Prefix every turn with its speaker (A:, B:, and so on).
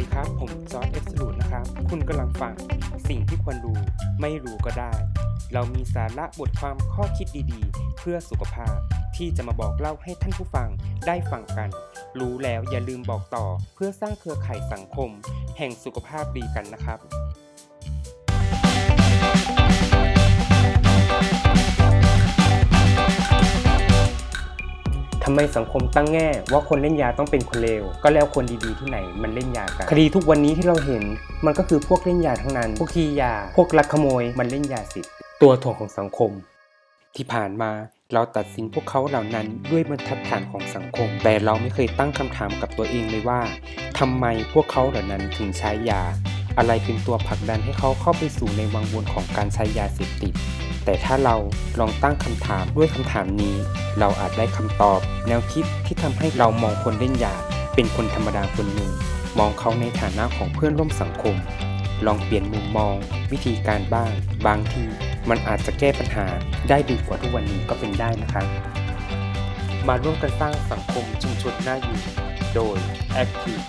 A: วัสดีครับ ผมจอร์ดเอฟสลูดนะครับ คุณกำลังฟัง สิ่งที่ควรรู้ไม่รู้ก็ได้ เรามีสาระบทความข้อคิดดีๆ เพื่อสุขภาพ ที่จะมาบอกเล่าให้ท่านผู้ฟังได้ฟังกัน รู้แล้วอย่าลืมบอกต่อเพื่อสร้างเครือข่ายสังคม แห่งสุขภาพดีกันนะครับ ทำไมสังคมตั้งแง่ว่าคนเล่นยาต้องเป็นคนเลว ก็แล้วคนดีๆที่ไหนมันเล่นยากัน คดีทุกวันนี้ที่เราเห็น มันก็คือพวกเล่นยาทั้งนั้น พวกขี้ยา พวกลักขโมย มันเล่นยาสิทธิ์ตัวถ่วงของสังคม ที่ผ่านมาเราตัดสินพวกเขาเหล่านั้นด้วยบรรทัดฐานของสังคม แต่เราไม่เคยตั้งคำถามกับตัวเองเลยว่าทำไมพวกเขาเหล่านั้นถึงใช้ยา อะไรเป็นตัวผลักดันให้เขาเข้าไปสู่ในวังวนของการใช้ยาเสพติด แต่ถ้าเราลองตั้งคำถามด้วยคำถามนี้ เราอาจได้คำตอบ แนวคิดที่ทำให้เรามองคนเล่นยาเป็นคนธรรมดาคนหนึ่ง มองเขาในฐานะของเพื่อนร่วมสังคม ลองเปลี่ยนมุมมอง วิธีการบ้าง บางทีมันอาจจะแก้ปัญหาได้ดีกว่าทุกวันนี้ก็เป็นได้นะครับ มาร่วมกันสร้างสังคมชุมชนน่าอยู่ โดย Active